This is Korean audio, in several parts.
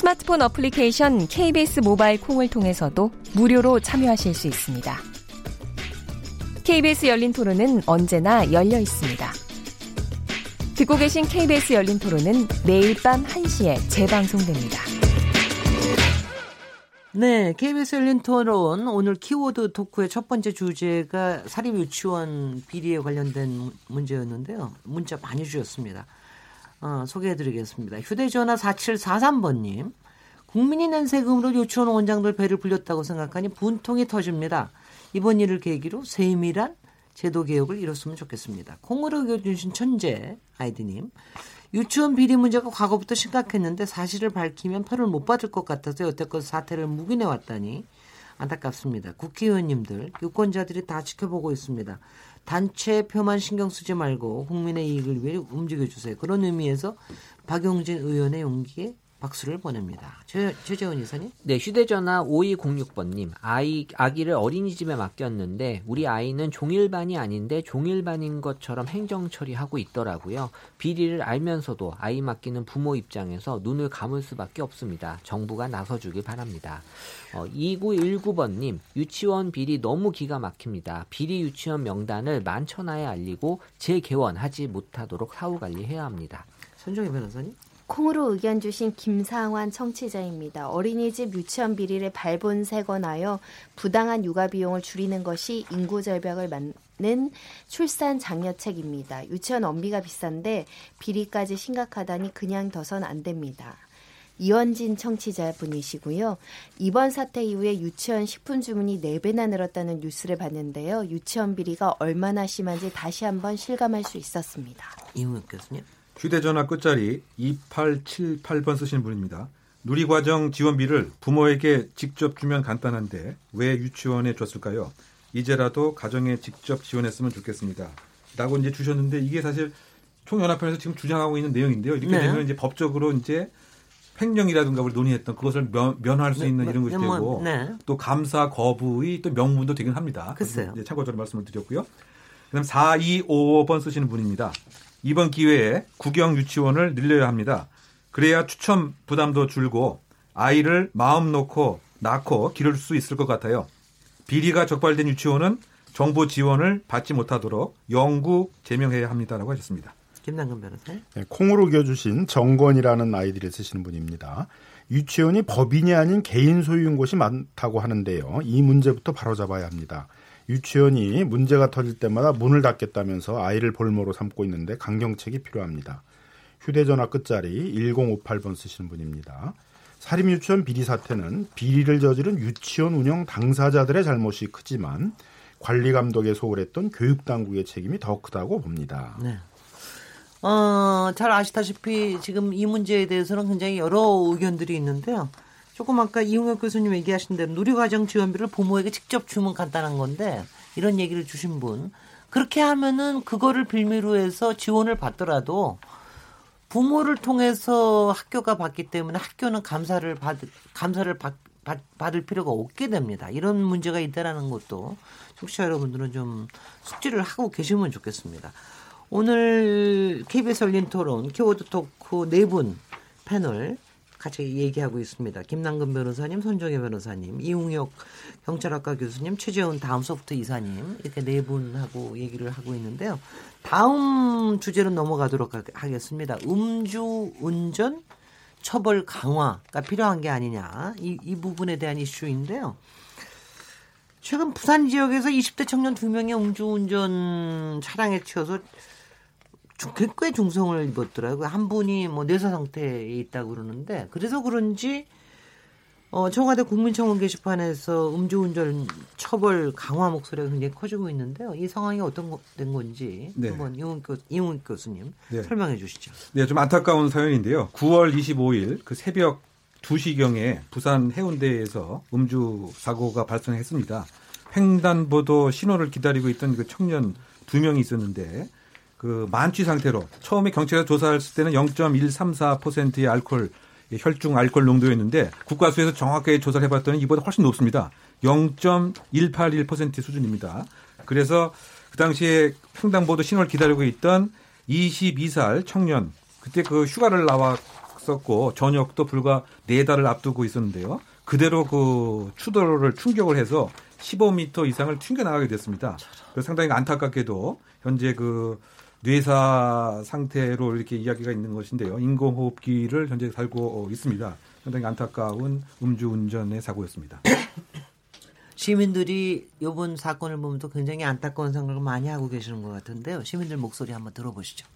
스마트폰 어플리케이션 KBS 모바일 콩을 통해서도 무료로 참여하실 수 있습니다. KBS 열린 토론은 언제나 열려 있습니다. 듣고 계신 KBS 열린 토론은 매일 밤 1시에 재방송됩니다. 네, KBS 열린 토론 오늘 키워드 토크의 첫 번째 주제가 사립 유치원 비리에 관련된 문제였는데요. 문자 많이 주셨습니다. 어, 소개해드리겠습니다. 휴대전화 4743번님. 국민이 낸 세금으로 유치원 원장들 배를 불렸다고 생각하니 분통이 터집니다. 이번 일을 계기로 세밀한 제도 개혁을 이뤘으면 좋겠습니다. 콩으로 겨주신 천재 아이디님. 유치원 비리 문제가 과거부터 심각했는데 사실을 밝히면 표를 못 받을 것 같아서 여태껏 사태를 묵인해 왔다니 안타깝습니다. 국회의원님들, 유권자들이 다 지켜보고 있습니다. 단체 표만 신경 쓰지 말고 국민의 이익을 위해 움직여 주세요. 그런 의미에서 박용진 의원의 용기에 박수를 보냅니다. 최, 최재원 이사님? 네, 휴대전화 5206번님. 아이, 아기를 어린이집에 맡겼는데, 우리 아이는 종일반이 아닌데, 종일반인 것처럼 행정 처리하고 있더라고요. 비리를 알면서도 아이 맡기는 부모 입장에서 눈을 감을 수밖에 없습니다. 정부가 나서주길 바랍니다. 어, 2919번님, 유치원 비리 너무 기가 막힙니다. 비리 유치원 명단을 만천하에 알리고 재개원하지 못하도록 사후 관리해야 합니다. 손정희 변호사님? 콩으로 의견 주신 김상환 청취자입니다. 어린이집 유치원 비리를 발본색원하여 부당한 육아 비용을 줄이는 것이 인구 절벽을 맞는 출산 장려책입니다. 유치원 원비가 비싼데 비리까지 심각하다니 그냥 둬선 안 됩니다. 이원진 청취자 분이시고요. 이번 사태 이후에 유치원 식품 주문이 4배나 늘었다는 뉴스를 봤는데요. 유치원 비리가 얼마나 심한지 다시 한번 실감할 수 있었습니다. 이웅혁 교수님. 휴대전화 끝자리 2878번 쓰시는 분입니다. 누리과정 지원비를 부모에게 직접 주면 간단한데 왜 유치원에 줬을까요? 이제라도 가정에 직접 지원했으면 좋겠습니다. 라고 이제 주셨는데 이게 사실 총연합회에서 지금 주장하고 있는 내용인데요. 이렇게 네. 되면 이제 법적으로 이제 횡령이라든가 우리 논의했던 그것을 면, 면할 수 네, 있는 네, 이런 것이 뭐, 되고 네. 또 감사 거부의 또 명분도 되긴 합니다. 글쎄요. 참고적으로 말씀을 드렸고요. 그다음 4255번 쓰시는 분입니다. 이번 기회에 국영 유치원을 늘려야 합니다. 그래야 추첨 부담도 줄고 아이를 마음 놓고 낳고 기를 수 있을 것 같아요. 비리가 적발된 유치원은 정부 지원을 받지 못하도록 영구 제명해야 합니다라고 하셨습니다. 김남근 변호사. 네, 콩으로 겨주신 정건이라는 아이들을 쓰시는 분입니다. 유치원이 법인이 아닌 개인 소유인 곳이 많다고 하는데요. 이 문제부터 바로잡아야 합니다. 유치원이 문제가 터질 때마다 문을 닫겠다면서 아이를 볼모로 삼고 있는데 강경책이 필요합니다. 휴대전화 끝자리 1058번 쓰시는 분입니다. 사립유치원 비리 사태는 비리를 저지른 유치원 운영 당사자들의 잘못이 크지만 관리 감독에 소홀했던 교육 당국의 책임이 더 크다고 봅니다. 네. 어, 잘 아시다시피 지금 이 문제에 대해서는 굉장히 여러 의견들이 있는데요. 조금 아까 이용혁 교수님 얘기하신 대로 누리과정 지원비를 부모에게 직접 주면 간단한 건데 이런 얘기를 주신 분 그렇게 하면은 그거를 빌미로 해서 지원을 받더라도 부모를 통해서 학교가 받기 때문에 학교는 감사를 받 감사를 받, 받, 받을 필요가 없게 됩니다. 이런 문제가 있다라는 것도 청취자 여러분들은 좀 숙지를 하고 계시면 좋겠습니다. 오늘 KBS 열린 토론 키워드 토크 네 분 패널 같이 얘기하고 있습니다. 김남근 변호사님, 손정혜 변호사님, 이웅혁 경찰학과 교수님, 최재훈 다음 소프트 이사님 이렇게 네 분하고 얘기를 하고 있는데요. 다음 주제로 넘어가도록 하겠습니다. 음주 운전 처벌 강화가 필요한 게 아니냐 이, 이 부분에 대한 이슈인데요. 최근 부산 지역에서 20대 청년 두 명이 음주운전 차량에 치여서 꽤 중성을 입었더라고요. 한 분이 뭐 뇌사 상태에 있다고 그러는데 그래서 그런지 어, 청와대 국민청원 게시판에서 음주운전 처벌 강화 목소리가 굉장히 커지고 있는데요. 이 상황이 어떤 거, 된 건지 네. 한번 이웅, 교, 이웅 교수님 네. 설명해 주시죠. 네, 좀 안타까운 사연인데요. 9월 25일 그 새벽 2시경에 부산 해운대에서 음주 사고가 발생했습니다. 횡단보도 신호를 기다리고 있던 그 청년 두 명이 있었는데 그 만취 상태로 처음에 경찰에서 조사했을 때는 0.134%의 알코올 혈중 알코올 농도였는데 국가수에서 정확하게 조사를 해봤더니 이보다 훨씬 높습니다. 0.181% 수준입니다. 그래서 그 당시에 횡단보도 신호를 기다리고 있던 22살 청년 그때 그 휴가를 나왔었고 저녁도 불과 네 달을 앞두고 있었는데요. 그대로 그 추돌을 충격을 해서 15m 이상을 튕겨 나가게 됐습니다. 그래서 상당히 안타깝게도 현재 그 뇌사 상태로 이렇게 이야기가 있는 것인데요. 인공호흡기를 현재 달고 있습니다. 상당히 안타까운 음주운전의 사고였습니다. 시민들이 이번 사건을 보면서 굉장히 안타까운 생각을 많이 하고 계시는 것 같은데요. 시민들 목소리 한번 들어보시죠.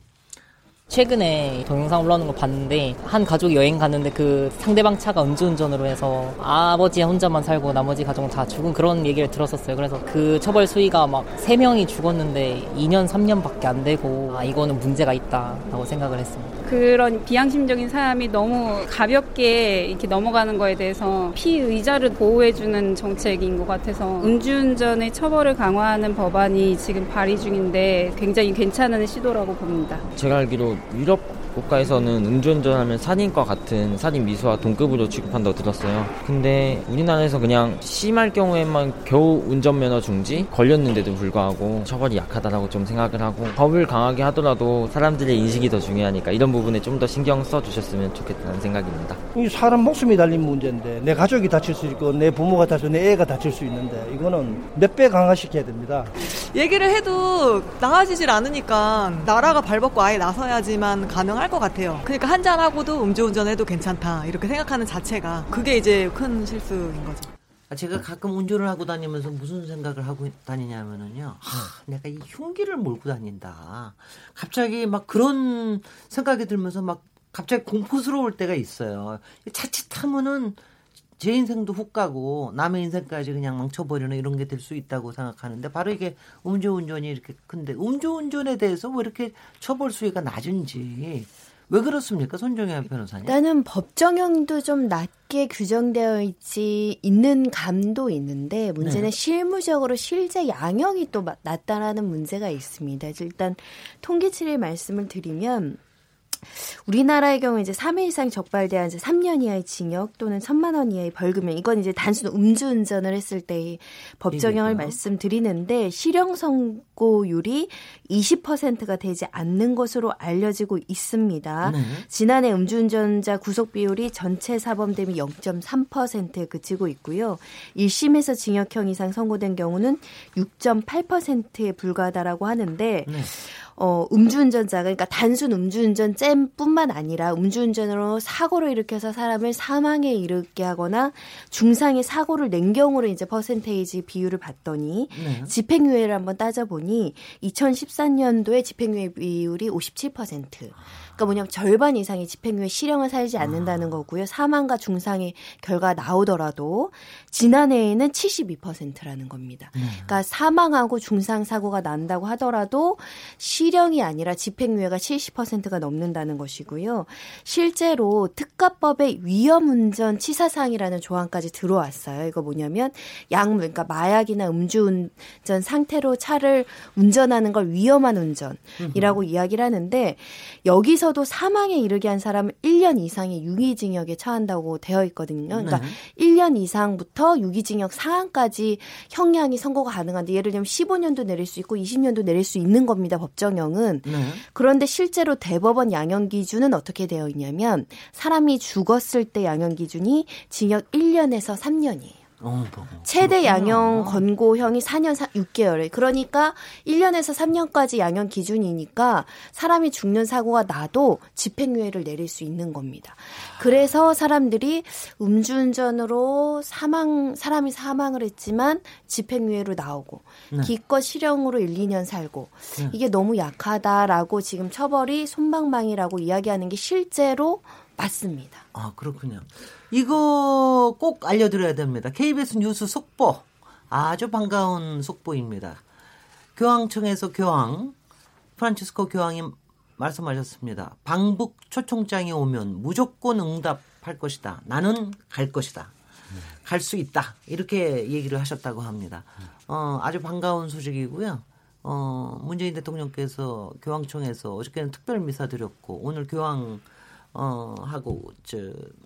최근에 동영상 올라오는 거 봤는데 한 가족이 여행 갔는데 그 상대방 차가 음주운전으로 해서 아버지 혼자만 살고 나머지 가족은 다 죽은 그런 얘기를 들었었어요. 그래서 그 처벌 수위가 막 3명이 죽었는데 2년 3년밖에 안 되고 아 이거는 문제가 있다라고 생각을 했습니다. 그런 비양심적인 사람이 너무 가볍게 이렇게 넘어가는 거에 대해서 피의자를 보호해주는 정책인 것 같아서 음주운전의 처벌을 강화하는 법안이 지금 발의 중인데 굉장히 괜찮은 시도라고 봅니다. 제가 알기로 유럽 국가에서는 음주운전하면 살인과 같은 살인 미수와 동급으로 취급한다고 들었어요. 근데 우리나라에서 그냥 심할 경우에만 겨우 운전면허 중지 걸렸는데도 불구하고 처벌이 약하다라고 좀 생각을 하고 법을 강하게 하더라도 사람들의 인식이 더 중요하니까 이런 부분에 좀 더 신경 써 주셨으면 좋겠다는 생각입니다. 이 사람 목숨이 달린 문제인데 내 가족이 다칠 수 있고 내 부모가 다치고 내 애가 다칠 수 있는데 이거는 몇 배 강화시켜야 됩니다. 얘기를 해도 나아지질 않으니까 나라가 발벗고 아예 나서야지만 가능할 것 같아요. 그러니까 한잔하고도 음주운전해도 괜찮다 이렇게 생각하는 자체가 그게 이제 큰 실수인 거죠. 제가 가끔 운전을 하고 다니면서 무슨 생각을 하고 다니냐면은요. 하, 내가 이 흉기를 몰고 다닌다. 갑자기 막 그런 생각이 들면서 막 갑자기 공포스러울 때가 있어요. 자칫하면은 제 인생도 훅 가고 남의 인생까지 그냥 망쳐버리는 이런 게 될 수 있다고 생각하는데 바로 이게 음주운전이 이렇게 큰데 음주운전에 대해서 왜 이렇게 처벌 수위가 낮은지 왜 그렇습니까, 손정혜 변호사님? 일단은 법정형도 좀 낮게 규정되어 있지 있는 감도 있는데 문제는 네. 실무적으로 실제 양형이 또 마- 낮다라는 문제가 있습니다. 일단 통계치를 말씀을 드리면 우리나라의 경우 이제 3회 이상 적발돼야 이제 3년 이하의 징역 또는 1천만 원 이하의 벌금형 이건 이제 단순 음주운전을 했을 때의 법정형을. 말씀드리는데 실형 선고율이 20%가 되지 않는 것으로 알려지고 있습니다. 네. 지난해 음주운전자 구속 비율이 전체 사범 대비 0.3%에 그치고 있고요. 1심에서 징역형 이상 선고된 경우는 6.8%에 불과하다라고 하는데 네. 어, 음주운전자가 그러니까 단순 음주운전 잼뿐만 아니라 음주운전으로 사고를 일으켜서 사람을 사망에 이르게 하거나 중상의 사고를 낸 경우로 이제 퍼센테이지 비율을 봤더니 네. 집행유예를 한번 따져보니 2014년도에 집행유예 비율이 57%. 그러니까 뭐냐면 절반 이상의 집행유예 실형을 살지 않는다는 거고요. 사망과 중상의 결과 나오더라도 지난해에는 72%라는 겁니다. 그러니까 사망하고 중상 사고가 난다고 하더라도 실형이 아니라 집행유예가 70%가 넘는다는 것이고요. 실제로 특가법에 위험운전 치사상이라는 조항까지 들어왔어요. 이거 뭐냐면 약물, 그러니까 마약이나 음주운전 상태로 차를 운전하는 걸 위험한 운전이라고 이야기를 하는데 여기서 도 사망에 이르게 한 사람은 1년 이상의 유기징역에 처한다고 되어 있거든요. 그러니까 네. 1년 이상부터 유기징역 상한까지 형량이 선고가 가능한데 예를 들면 15년도 내릴 수 있고 20년도 내릴 수 있는 겁니다. 법정형은. 네. 그런데 실제로 대법원 양형 기준은 어떻게 되어 있냐면 사람이 죽었을 때 양형 기준이 징역 1년에서 3년이에요. 어, 뭐, 최대. 양형 권고형이 4년 6개월에 그러니까 1년에서 3년까지 양형 기준이니까 사람이 죽는 사고가 나도 집행유예를 내릴 수 있는 겁니다. 그래서 사람들이 음주운전으로 사망 사람이 사망을 했지만 집행유예로 나오고 네. 기껏 실형으로 1, 2년 살고 네. 이게 너무 약하다라고 지금 처벌이 손방망이라고 이야기하는 게 실제로 맞습니다. 아, 그렇군요. 이거 꼭 알려드려야 됩니다. KBS 뉴스 속보. 아주 반가운 속보입니다. 교황청에서 교황, 프란치스코 교황이 말씀하셨습니다. 방북 초청장이 오면 무조건 응답할 것이다. 나는 갈 것이다. 갈 수 있다 이렇게 얘기를 하셨다고 합니다. 어, 아주 반가운 소식이고요. 어, 문재인 대통령께서 교황청에서 어저께는 특별 미사 드렸고 오늘 교황 어, 하고 저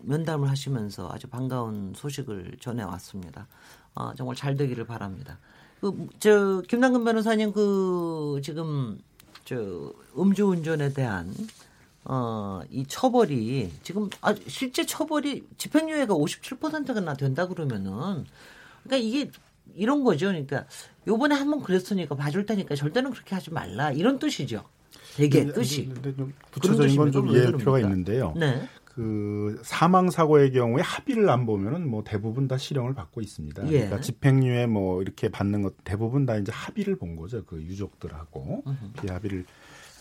면담을 하시면서 아주 반가운 소식을 전해 왔습니다. 어, 정말 잘 되기를 바랍니다. 그, 저, 김남근 변호사님 그, 지금, 저, 음주운전에 대한, 어, 이 처벌이 지금, 아, 실제 처벌이 집행유예가 57%가 된다 그러면은, 그러니까 이게 이런 거죠. 그러니까 요번에 한번 그랬으니까 봐줄 테니까 절대는 그렇게 하지 말라. 이런 뜻이죠. 되게 근데, 뜻이. 근데 좀 구체적인 건 좀 이해할 필요가 있는데요. 네. 그 사망 사고의 경우에 합의를 안 보면은 뭐 대부분 다 실형을 받고 있습니다. 예. 그러니까 집행유예 뭐 이렇게 받는 것 대부분 다 이제 합의를 본 거죠. 그 유족들하고 피해 합의를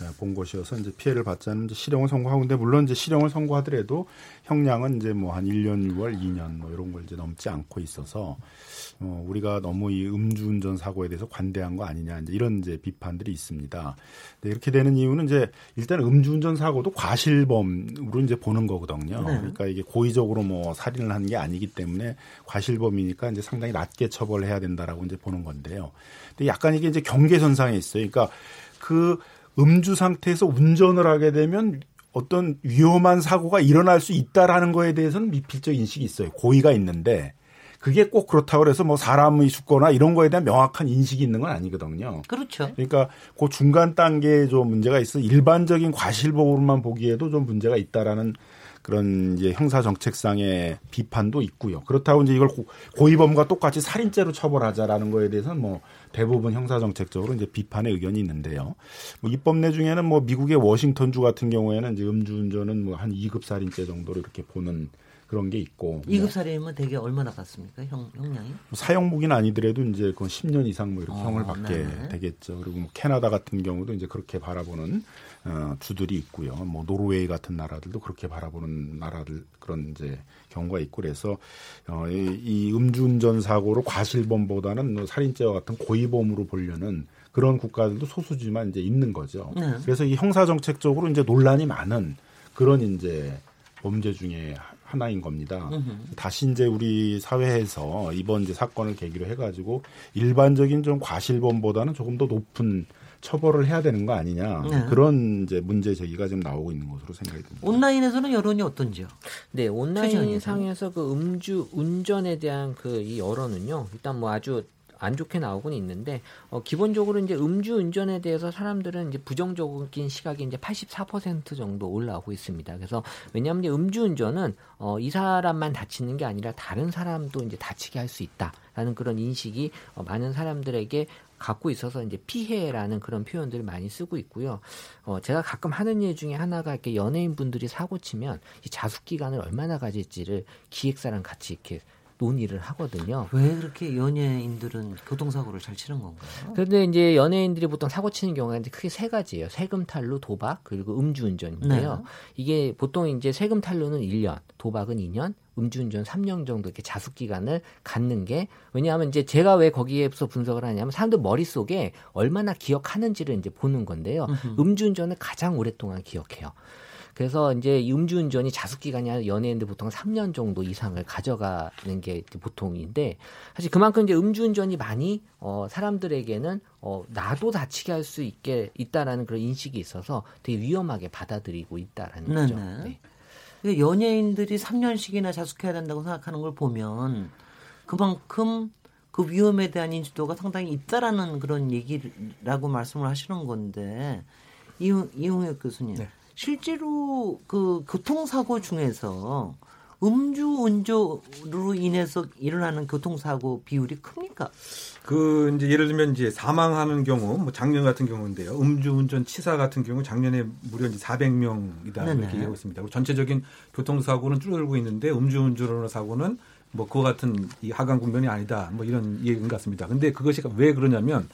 어, 본 것이어서 이제 피해를 않은 이제 실형을 선고하고 근데 물론 이제 실형을 선고하더라도 형량은 이제 뭐 한 1년 6월 2년 뭐 이런 걸 이제 넘지 않고 있어서 어 우리가 너무 이 음주운전 사고에 대해서 관대한 거 아니냐 이제 이런 이제 비판들이 있습니다. 네, 이렇게 되는 이유는 이제 일단 음주운전 사고도 과실범으로 이제 보는 거거든요. 네. 그러니까 이게 고의적으로 뭐 살인을 한 게 아니기 때문에 과실범이니까 이제 상당히 낮게 처벌해야 된다라고 이제 보는 건데요. 근데 약간 이게 이제 경계선상에 있어요. 그러니까 그 음주 상태에서 운전을 하게 되면 어떤 위험한 사고가 일어날 수 있다라는 거에 대해서는 미필적 인식이 있어요. 고의가 있는데 그게 꼭 그렇다고 해서 뭐 사람이 죽거나 이런 거에 대한 명확한 인식이 있는 건 아니거든요. 그렇죠. 그러니까 그 중간 단계에 좀 문제가 있어 일반적인 과실범으로만 보기에도 좀 문제가 있다라는 그런 이제 형사 정책상의 비판도 있고요. 그렇다고 이제 이걸 고- 고의범과 똑같이 살인죄로 처벌하자라는 거에 대해서는 뭐 대부분 형사 정책적으로 이제 비판의 의견이 있는데요. 뭐 입법 내 중에는 뭐 미국의 워싱턴주 같은 경우에는 이제 음주운전은 뭐 한 2급 살인죄 정도로 이렇게 보는 그런 게 있고 이급 뭐 살인이면 되게 얼마나 받습니까? 형, 형량이? 사형무기는 아니더라도 이제 그건 10년 이상 뭐 이렇게 어, 형을 받게 네네. 되겠죠. 그리고 뭐 캐나다 같은 경우도 이제 그렇게 바라보는 어, 주들이 있고요. 뭐 노르웨이 같은 나라들도 그렇게 바라보는 나라들 그런 이제 경우가 있고 그래서 어, 이, 이 음주운전 사고로 과실범보다는 뭐 살인죄와 같은 고의범으로 보려는 그런 국가들도 소수지만 이제 있는 거죠. 네. 그래서 이 형사 정책적으로 이제 논란이 많은 그런 이제 범죄 중에 하나인 겁니다. 다시 이제 우리 사회에서 이번 이제 사건을 계기로 해가지고 일반적인 좀 과실범보다는 조금 더 높은 처벌을 해야 되는 거 아니냐 네. 그런 이제 문제 제기가 지금 나오고 있는 것으로 생각이 듭니다. 온라인에서는 여론이 어떤지요? 네, 온라인 최저임금이요? 상에서 그 음주 운전에 대한 그 이 여론은요. 일단 뭐 아주 안 좋게 나오고는 있는데 어, 기본적으로 이제 음주 운전에 대해서 사람들은 이제 부정적인 시각이 이제 84% 정도 올라오고 있습니다. 그래서 왜냐하면 이제 음주 운전은 어, 이 사람만 다치는 게 아니라 다른 사람도 이제 다치게 할 수 있다라는 그런 인식이 어, 많은 사람들에게 갖고 있어서 이제 피해라는 그런 표현들을 많이 쓰고 있고요. 어, 제가 가끔 하는 일 중에 하나가 이렇게 연예인 분들이 사고 치면 이 자숙 기간을 얼마나 가질지를 기획사랑 같이 이렇게 논의를 하거든요. 왜 그렇게 연예인들은 교통사고를 잘 치는 건가요? 그런데 이제 연예인들이 보통 사고 치는 경우가 이제 크게 세 가지예요. 세금 탈루, 도박, 그리고 음주운전인데요. 네. 이게 보통 이제 세금 탈루는 1년, 도박은 2년, 음주운전 3년 정도 이렇게 자숙 기간을 갖는 게 왜냐하면 이제 제가 왜 거기에서 분석을 하냐면 사람들 머릿속에 얼마나 기억하는지를 이제 보는 건데요. 음주운전을 가장 오랫동안 기억해요. 그래서 이제 이 음주운전이 자숙 기간이 아니라 연예인들 보통 3년 정도 이상을 가져가는 게 보통인데 사실 그만큼 이제 음주운전이 많이 어 사람들에게는 어 나도 다치게 할 수 있게 있다라는 그런 인식이 있어서 되게 위험하게 받아들이고 있다라는 거죠. 네네. 네. 그 연예인들이 3년씩이나 자숙해야 된다고 생각하는 걸 보면 그만큼 그 위험에 대한 인지도가 상당히 있다라는 그런 얘기라고 말씀을 하시는 건데 이용, 이용혁 교수님 네. 실제로 그 교통사고 중에서 음주운전으로 인해서 일어나는 교통사고 비율이 큽니까? 그 이제 예를 들면 이제 사망하는 경우 뭐 작년 같은 경우인데요. 음주운전 치사 같은 경우 작년에 무려 이제 400명이다 네네. 이렇게 얘기하고 있습니다. 그리고 전체적인 교통사고는 줄어들고 있는데 음주운전으로 사고는 뭐 그와 같은 이 하강 국면이 아니다. 뭐 이런 얘기인 것 같습니다. 근데 그것이 왜 그러냐면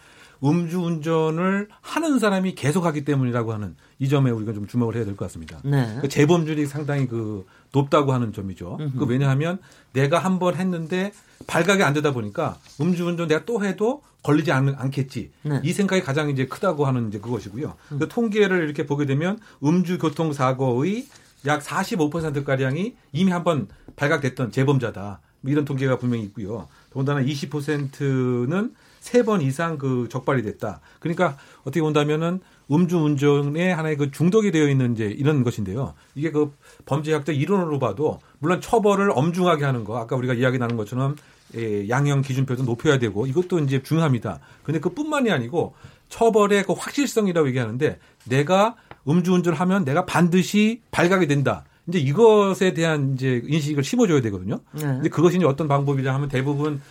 음주운전을 하는 사람이 계속하기 때문이라고 하는 이 점에 우리가 좀 주목을 해야 될 것 같습니다. 네. 그 재범률이 상당히 그 높다고 하는 점이죠. 그 왜냐하면 내가 한 번 했는데 발각이 안 되다 보니까 음주운전 내가 또 해도 걸리지 않, 않겠지. 네. 이 생각이 가장 이제 크다고 하는 이제 그것이고요. 그 통계를 이렇게 보게 되면 음주 교통 사고의 약 45% 가량이 이미 한 번 발각됐던 재범자다. 뭐 이런 통계가 분명히 있고요. 더군다나 20%는 세 번 이상 그 적발이 됐다. 그러니까 어떻게 본다면은 음주 운전에 하나의 그 중독이 되어 있는 이제 이런 것인데요. 이게 그 범죄학적 이론으로 봐도 물론 처벌을 엄중하게 하는 거 아까 우리가 이야기 나눈 것처럼 예, 양형 기준표도 높여야 되고 이것도 이제 중요합니다. 근데 그뿐만이 아니고 처벌의 그 확실성이라고 얘기하는데 내가 음주운전을 하면 내가 반드시 발각이 된다. 이제 이것에 대한 이제 인식을 심어줘야 되거든요. 네. 근데 그것이 이제 어떤 방법이냐 하면 대부분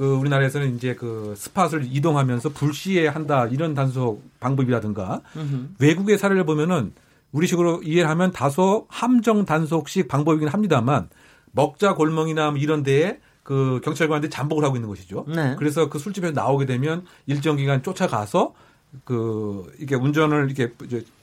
그 우리나라에서는 이제 그 스팟을 이동하면서 불시에 한다 이런 단속 방법이라든가 음흠. 외국의 사례를 보면은 우리식으로 이해를 하면 다소 함정 단속식 방법이긴 합니다만 먹자 골멍이나 뭐 이런 데에 그 경찰관들이 잠복을 하고 있는 것이죠. 네. 그래서 그 술집에서 나오게 되면 일정 기간 쫓아가서 그 이게 운전을 이렇게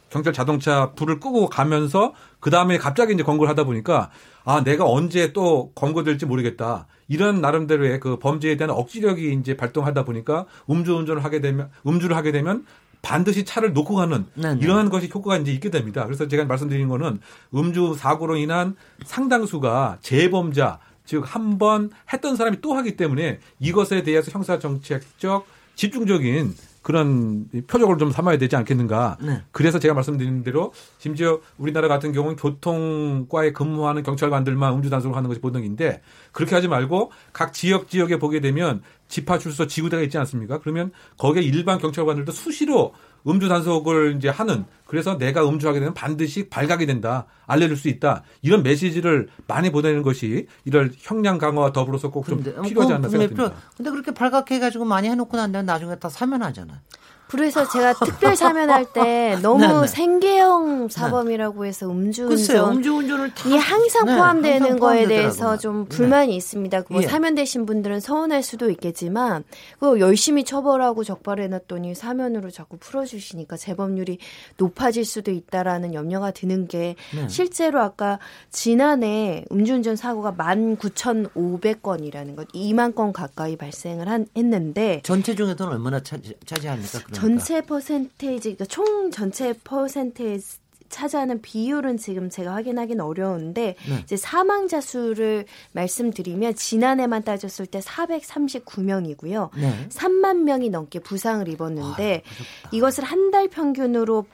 경찰 자동차 불을 끄고 가면서 그 다음에 갑자기 이제 검거를 하다 보니까 아 내가 언제 또 검거될지 모르겠다 이런 나름대로의 그 범죄에 대한 억지력이 이제 발동하다 보니까 음주운전을 하게 되면 음주를 하게 되면 반드시 차를 놓고 가는 네네. 이러한 것이 효과가 이제 있게 됩니다. 그래서 제가 말씀드린 거는 음주 사고로 인한 상당수가 재범자 즉 한 번 했던 사람이 또 하기 때문에 이것에 대해서 형사 정책적 집중적인 그런 표적을 좀 삼아야 되지 않겠는가. 네. 그래서 제가 말씀드린 대로 심지어 우리나라 같은 경우는 교통과에 근무하는 경찰관들만 음주 단속을 하는 것이 보통인데 그렇게 하지 말고 각 지역 지역에 보게 되면 지파 출소 지구대가 있지 않습니까? 그러면 거기에 일반 경찰관들도 수시로 음주 단속을 이제 하는 그래서 내가 음주하게 되면 반드시 발각이 된다 알려줄 수 있다 이런 메시지를 많이 보내는 것이 이럴 형량 강화와 더불어서 꼭좀 근데, 필요하지 어, 않나 생각됩니다. 근데 그렇게 발각해 가지고 많이 해놓고 난 다음에 나중에 다 사면하잖아. 그래서 제가 특별 사면할 때 너무 네, 네. 생계형 사범이라고 해서 음주운전 이 항상 네, 포함되는 항상 거에. 대해서 좀 불만이 있습니다. 뭐 예. 사면되신 분들은 서운할 수도 있겠지만 그거 열심히 처벌하고 적발해놨더니 사면으로 자꾸 풀어주시니까 재범률이 높아질 수도 있다라는 염려가 드는 게 네. 실제로 아까 지난해 음주운전 사고가 19,500건이라는 것, 2만 건 가까이 발생을 한, 했는데 전체 중에서는 얼마나 차지, 차지합니까? 그러니까. 전체 퍼센테이지, 그러니까 총 전체 퍼센테이지 차지하는 비율은 지금 제가 확인하기는 어려운데 네. 이제 사망자 수를 말씀드리면 지난해만 따졌을 때 439명이고요. 네. 3만 명이 넘게 부상을 입었는데 이것을 한 달 평균으로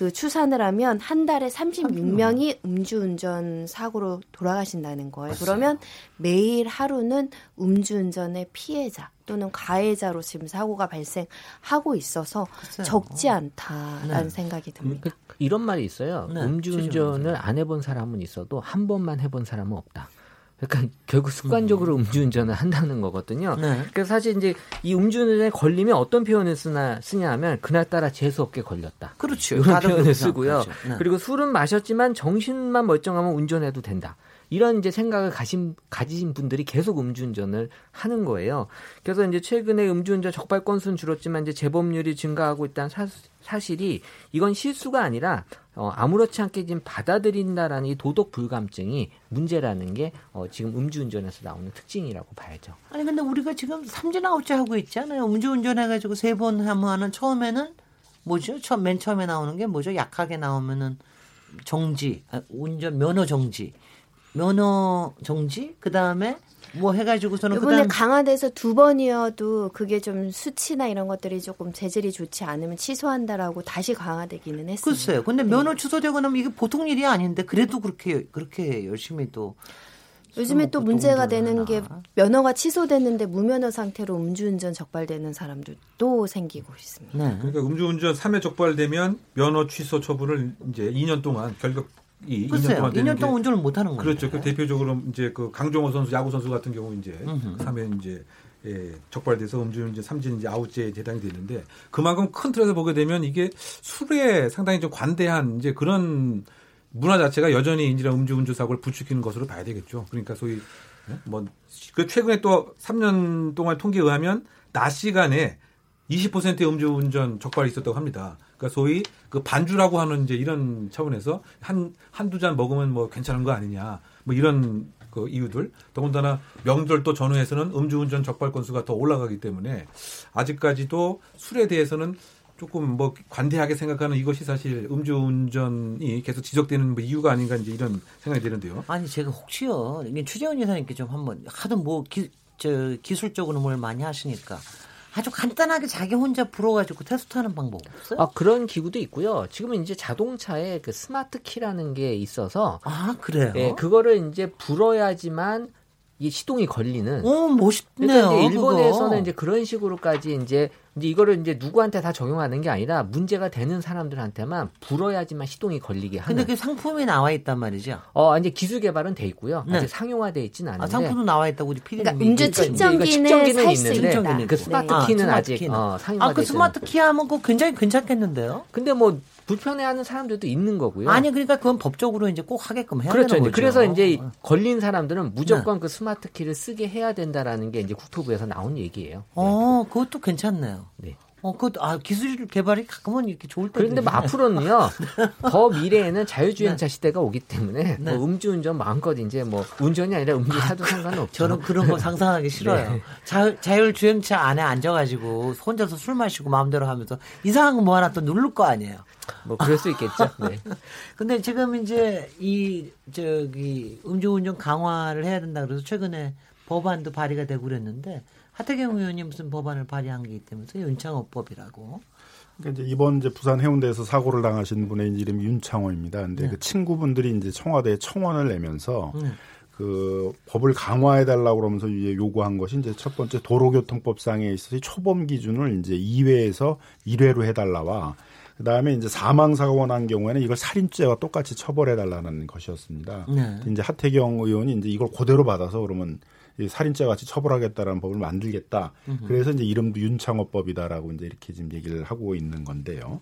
그 추산을 하면 한 달에 36명이 음주운전 사고로 돌아가신다는 거예요. 그러면 매일 하루는 음주운전의 피해자 또는 가해자로 지금 사고가 발생하고 있어서 글쎄요. 적지 않다라는 네. 생각이 듭니다. 그- 이런 말이 있어요. 네, 음주운전을 안 해본 사람은 있어도 한 번만 해본 사람은 없다. 그러니까 결국 습관적으로 음 주운전을 한다는 거거든요. 네. 그래서 사실 이제 이 음주운전에 걸리면 어떤 표현을 쓰나 쓰냐 하면 그날따라 재수 없게 걸렸다. 그렇죠. 이런 표현을 쓰고요. 생각하죠. 네. 그리고 술은 마셨지만 정신만 멀쩡하면 운전해도 된다. 이런 이제 생각을 가신 가지신 분들이 계속 음주운전을 하는 거예요. 그래서 이제 최근에 음주운전 적발 건수는 줄었지만 이제 재범률이 증가하고 있다는 사, 사실이 이건 실수가 아니라 어, 아무렇지 않게 지금 받아들인다라는 이 도덕 불감증이 문제라는 게 어, 지금 음주운전에서 나오는 특징이라고 봐야죠. 아니 근데 우리가 지금 삼진 아웃제 하고 있잖아요. 음주운전 해가지고 세 번 하면은 처음에는 뭐죠? 처음 맨 처음에 나오는 게 뭐죠? 약하게 나오면은 정지, 아, 운전 면허 정지, 면허 정지. 그 다음에 뭐 해가지고서는 이번에 그다음 강화돼서 두 번이어도 그게 좀 수치나 이런 것들이 조금 재질이 좋지 않으면 취소한다라고 다시 강화되기는 했습니다. 글쎄요. 근데 네. 면허 취소되고 나면 이게 보통 일이 아닌데 그래도 그렇게 그렇게 열심히 또 요즘에 또 문제가 되는 게 하나. 면허가 취소됐는데 무면허 상태로 음주운전 적발되는 사람들도 생기고 있습니다. 네. 그러니까 음주운전 3회 적발되면 면허 취소 처분을 이제 2년 동안 결격 이 2년 글쎄요. 동안 되는 2년 동안 게 운전을 못 하는 거예요. 그렇죠. 그 대표적으로 이제 그 강정호 선수 야구 선수 같은 경우 이제 음흠. 3회 이제 예, 적발돼서 음주운전 삼진 이제 아웃제에 대상이 되는데 그만큼 큰 틀에서 보게 되면 이게 술에 상당히 좀 관대한 이제 그런 문화 자체가 여전히 이런 음주운전 사고를 부추기는 것으로 봐야 되겠죠. 그러니까 소위 뭐 그 최근에 또 3년 동안 통계에 의하면 낮 시간에 20%의 음주운전 적발이 있었다고 합니다. 그러니까 소위 그 반주라고 하는 이제 이런 차원에서 한 한두 잔 먹으면 뭐 괜찮은 거 아니냐. 뭐 이런 그 이유들. 더군다나 명절 또 전후에서는 음주운전 적발 건수가 더 올라가기 때문에 아직까지도 술에 대해서는 조금 뭐 관대하게 생각하는 이것이 사실 음주운전이 계속 지적되는 뭐 이유가 아닌가 이제 이런 생각이 드는데요. 아니 제가 혹시요 이게 추재원 이사님께 좀 한번 하도 뭐 기, 저 기술적으로 뭘 많이 하시니까 아주 간단하게 자기 혼자 불어가지고 테스트하는 방법 없어요? 아 그런 기구도 있고요. 지금은 이제 자동차에 그 스마트 키라는 게 있어서 아 그래요? 예, 그거를 이제 불어야지만 이 시동이 걸리는. 오 멋있네요. 그러니까 일본에서는 그거. 이제 그런 식으로까지 이제 이제 이거를 이제 누구한테 다 적용하는 게 아니라 문제가 되는 사람들한테만 불어야지만 시동이 걸리게 하는. 근데 그 상품이 나와 있단 말이죠. 어 이제 기술 개발은 돼 있고요. 네. 아직 상용화돼 있지는 않은데. 아, 상품도 나와 있다고 우리 PD 그러니까 음주 측정기는 살수 있는데 있다. 그 스마트 네. 키는 아, 아직 스마트 키는. 어, 상용화되지 아, 그 스마트 키 하면 그 굉장히 괜찮겠는데요? 근데 뭐 불편해하는 사람들도 있는 거고요. 아니 그러니까 그건 법적으로 이제 꼭 하게끔 해야 그렇죠. 되는 거죠. 그래서 이제 걸린 사람들은 네. 무조건 그 스마트 키를 쓰게 해야 된다라는 게 이제 국토부에서 나온 얘기예요. 어, 그것도 괜찮네요. 네. 어, 그것도 아 기술 개발이 가끔은 이렇게 좋을 때도 그런데 뭐. 앞으로는요 더 미래에는 자율주행차 네. 시대가 오기 때문에 네. 뭐 음주운전 마음껏 이제 뭐 운전이 아니라 음주사도 상관없죠. 저는 그런 거 상상하기 싫어요. 네. 자율, 자율주행차 안에 앉아가지고 혼자서 술 마시고 마음대로 하면서 이상한 거 뭐 하나 또 누를 거 아니에요. 뭐 그럴 수 있겠죠. 네. 근데 지금 이제 이 저기 음주운전 강화를 해야 된다 그래서 최근에 법안도 발의가 되고 그랬는데 하태경 의원이 무슨 법안을 발의한 게 있다면서 윤창호법이라고. 그러니까 이제 이번 이제 부산 해운대에서 사고를 당하신 분의 이름이 윤창호입니다. 근데 네. 그 친구분들이 이제 청와대에 청원을 내면서 네. 그 법을 강화해 달라고 그러면서 이제 요구한 것이 이제 첫 번째 도로교통법상에 있어서 이 초범 기준을 이제 2회에서 1회로 해 달라와 그다음에 이제 사망 사고가 난 경우에는 이걸 살인죄와 똑같이 처벌해 달라는 것이었습니다. 네. 이제 하태경 의원이 이제 이걸 그대로 받아서 그러면 이 살인죄 같이 처벌하겠다라는 법을 만들겠다. 그래서 이제 이름도 윤창호법이다라고 이제 이렇게 지금 얘기를 하고 있는 건데요.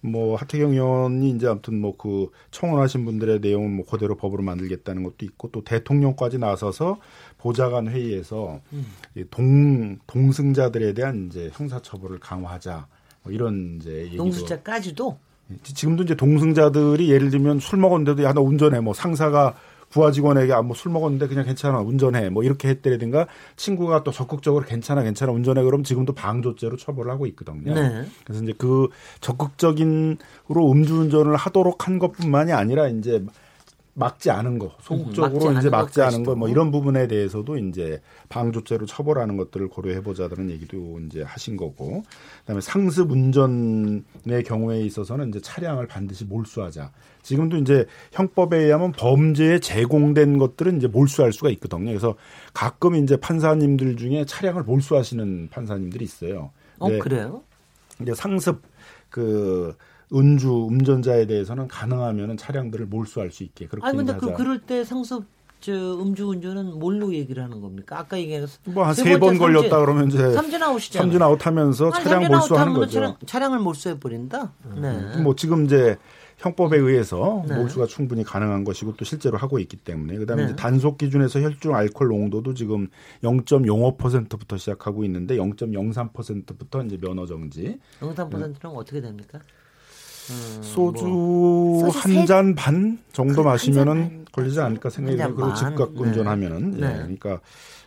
뭐 하태경 의원이 이제 아무튼 뭐 그 청원하신 분들의 내용은 뭐 그대로 법으로 만들겠다는 것도 있고 또 대통령까지 나서서 보좌관 회의에서 이동 동승자들에 대한 이제 형사처벌을 강화하자. 뭐 이런 이제 얘기도 동수자까지도? 지금도 이제 동승자들이 예를 들면 술 먹었는데도 야너 운전해. 뭐 상사가 부하 직원에게 아 뭐술 먹었는데 그냥 괜찮아 운전해 뭐 이렇게 했더라든가 친구가 또 적극적으로 괜찮아 괜찮아 운전해 그럼 지금도 방조죄로 처벌을 하고 있거든요. 네. 그래서 이제 그 적극적인으로 음주운전을 하도록 한 것뿐만이 아니라 이제 막지 않은 거 소극적으로 막지 이제 막지 않은 거. 뭐 이런 부분에 대해서도 이제 방조죄로 처벌하는 것들을 고려해 보자는 얘기도 이제 하신 거고 그다음에 상습 운전의 경우에 있어서는 이제 차량을 반드시 몰수하자. 지금도 이제 형법에 의하면 범죄에 제공된 것들은 이제 몰수할 수가 있거든요. 그래서 가끔 이제 판사님들 중에 차량을 몰수하시는 판사님들이 있어요. 어 네. 그래요? 이제 상습 그 운주 운전자에 대해서는 가능하면은 차량들을 몰수할 수 있게 그렇게 아니 근데. 그 그럴 때 상습 저 음주 운전은 뭘로 얘기를 하는 겁니까? 아까 얘기해서 뭐한 세번 걸렸다 그러면 이제 삼진 아웃이잖아요. 삼진 아웃하면서 차량 몰수하는 거죠. 차량, 차량을 몰수해 버린다. 네. 뭐 지금 이제 형법에 의해서 네. 몰수가 충분히 가능한 것이고 또 실제로 하고 있기 때문에 그다음에 네. 이제 단속 기준에서 혈중 알코올 농도도 지금 0.05%부터 시작하고 있는데 0.03%부터 이제 면허 정지. 영상 퍼센트는 어떻게 됩니까? 음, 소주 뭐. 소주 한 세- 잔반 정도 그 마시면은 한잔 반 걸리지 않을까 생각이 한잔 들어요. 그리고 반. 즉각 네. 운전하면은 예, 네. 그러니까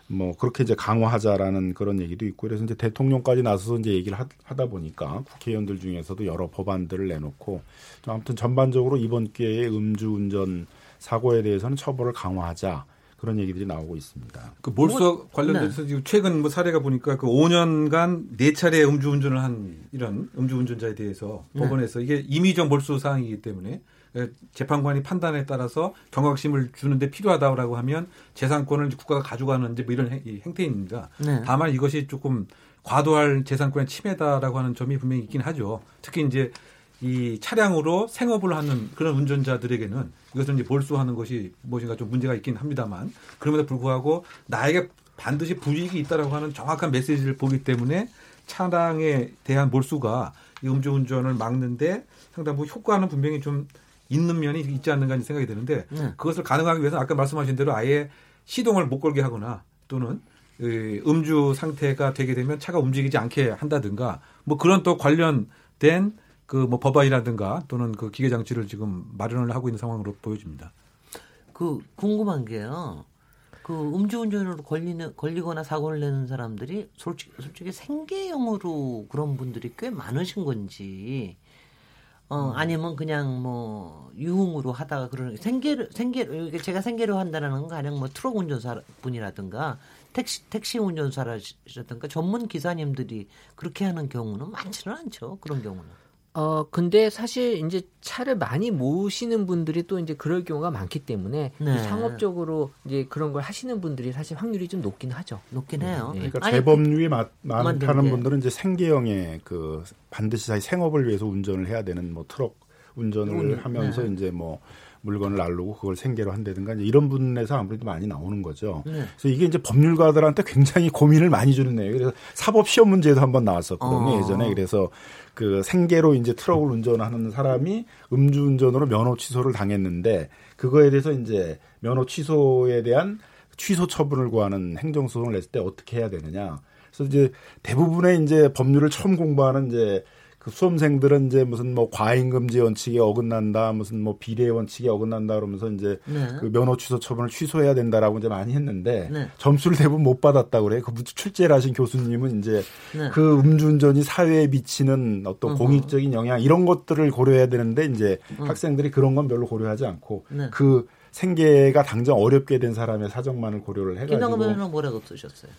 뭐 그렇게 이제 강화하자라는 그런 얘기도 있고 그래서 이제 대통령까지 나서서 이제 얘기를 하, 다 보니까 국회의원들 중에서도 여러 법안들을 내놓고 좀 아무튼 전반적으로 이번 기회에 음주운전 사고에 대해서는 처벌을 강화하자 그런 얘기들이 나오고 있습니다. 그 몰수 관련돼서 지금 최근 뭐 사례가 보니까 그 5년간 네 차례 음주운전을 한 이런 음주운전자에 대해서 네. 법원에서 이게 임의적 몰수 사항이기 때문에 에, 재판관이 판단에 따라서 경각심을 주는데 필요하다고 하면 재산권을 국가가 가져가는 뭐 이런 행태입니다. 네. 다만 이것이 조금 과도할 재산권의 침해다라고 하는 점이 분명히 있긴 하죠. 특히 이제 이 차량으로 생업을 하는 그런 운전자들에게는 이것을 이제 몰수하는 것이 무엇인가 좀 문제가 있긴 합니다만 그럼에도 불구하고 나에게 반드시 불이익이 있다라고 하는 정확한 메시지를 보기 때문에 차량에 대한 몰수가 이 음주운전을 막는데 상당히 뭐 효과는 분명히 좀 있는 면이 있지 않는가 하는 생각이 드는데 네. 그것을 가능하기 위해서는 아까 말씀하신 대로 아예 시동을 못 걸게 하거나 또는 이 음주 상태가 되게 되면 차가 움직이지 않게 한다든가 뭐 그런 또 관련된 그 뭐 법안이라든가 또는 그 기계 장치를 지금 마련을 하고 있는 상황으로 보여집니다. 그 궁금한 게요. 그 음주운전으로 걸리는 걸리거나 사고를 내는 사람들이 솔직히 솔직히 생계형으로 그런 분들이 꽤 많으신 건지 어 아니면 그냥 뭐 유흥으로 하다가 그러는 생계를 생계를 제가 생계로 한다는 건 가령 뭐 트럭 운전사 분이라든가 택시 택시 운전사라든가 전문 기사님들이 그렇게 하는 경우는 많지는 않죠 그런 경우는. 어, 근데 사실 이제 차를 많이 모으시는 분들이 또 이제 그럴 경우가 많기 때문에 네. 상업적으로 이제 그런 걸 하시는 분들이 사실 확률이 좀 높긴 하죠. 높긴 해요. 네. 그러니까 아니, 재범률이 많, 많다는 게. 분들은 이제 생계형의 그 반드시 자기 생업을 위해서 운전을 해야 되는 뭐 트럭 운전을 운- 하면서 네. 이제 뭐 물건을 나르고 그걸 생계로 한다든가 이제 이런 분에서 아무래도 많이 나오는 거죠. 네. 그래서 이게 이제 법률가들한테 굉장히 고민을 많이 주는 내용. 그래서 사법 시험 문제도 한번 나왔었거든요. 어. 예전에 그래서 그 생계로 이제 트럭을 운전하는 사람이 음주운전으로 면허 취소를 당했는데 그거에 대해서 이제 면허 취소에 대한 취소 처분을 구하는 행정소송을 냈을 때 어떻게 해야 되느냐. 그래서 이제 대부분의 이제 법률을 처음 공부하는 이제 그 수험생들은 이제 무슨 뭐 과잉금 지 원칙에 어긋난다, 무슨 뭐 비례 원칙에 어긋난다 그러면서 이제 네. 그 면허 취소 처분을 취소해야 된다라고 이제 많이 했는데 네. 점수를 대부분 못 받았다고 그래요. 그 출제를 하신 교수님은 이제 네. 그 음주운전이 사회에 미치는 어떤 어허. 공익적인 영향 이런 것들을 고려해야 되는데 이제 음. 학생들이 그런 건 별로 고려하지 않고 네. 그 생계가 당장 어렵게 된 사람의 사정만을 고려를 해가지고 변호사는 뭐라고 쓰셨어요?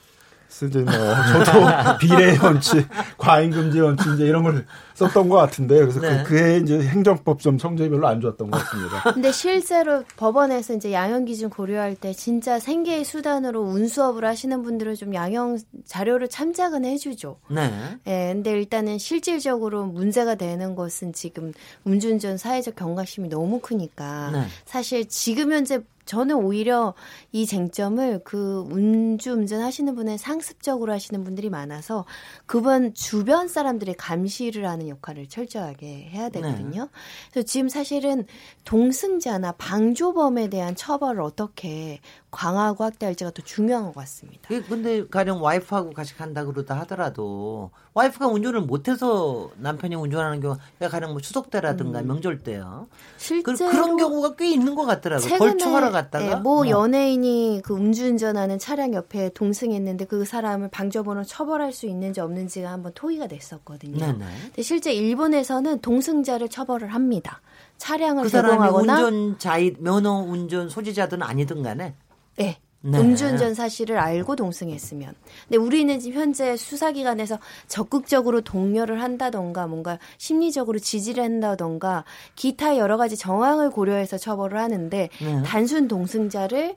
쓰지 뭐 저도 비례 원칙, 과잉 금지 원칙 이제 이런 걸 썼던 것 같은데 그래서 네. 그, 그해 이제 행정법 좀 성적이 별로 안 좋았던 것 같습니다. 근데 실제로 법원에서 이제 양형 기준 고려할 때 진짜 생계의 수단으로 운수업을 하시는 분들은 좀 양형 자료를 참작은 해주죠. 네. 예, 근데 일단은 실질적으로 문제가 되는 것은 지금 음주운전 사회적 경각심이 너무 크니까 네. 사실 지금 현재 저는 오히려 이 쟁점을 그 음주운전 하시는 분은 상습적으로 하시는 분들이 많아서 그분 주변 사람들의 감시를 하는 역할을 철저하게 해야 되거든요. 그래서 지금 사실은 동승자나 방조범에 대한 처벌을 어떻게 강화하고 확대할지가 더 중요한 것 같습니다. 그 근데 가령 와이프하고 같이 간다 그러다 하더라도 와이프가 운전을 못해서 남편이 운전하는 경우 가령 뭐 추석 때라든가 명절 때요. 그, 실제로 그런 경우가 꽤 있는 것 같더라고요. 걸쭉하러 갔다가 예, 뭐 연예인 이 그 음주운전하는 차량 옆에 동승했는데 그 사람을 방조범으로 처벌할 수 있는지 없는지가 한번 토의가 됐었거든요. 네네. 근데 실제 일본에서는 동승자를 처벌을 합니다. 차량을 그 제공하거나 운전자이 면허 운전 소지자든 아니든 간에 네. 네. 음주운전 사실을 알고 동승했으면. 근데 우리는 지금 현재 수사기관에서 적극적으로 독려를 한다던가 뭔가 심리적으로 지지를 한다던가 기타 여러 가지 정황을 고려해서 처벌을 하는데 네. 단순 동승자를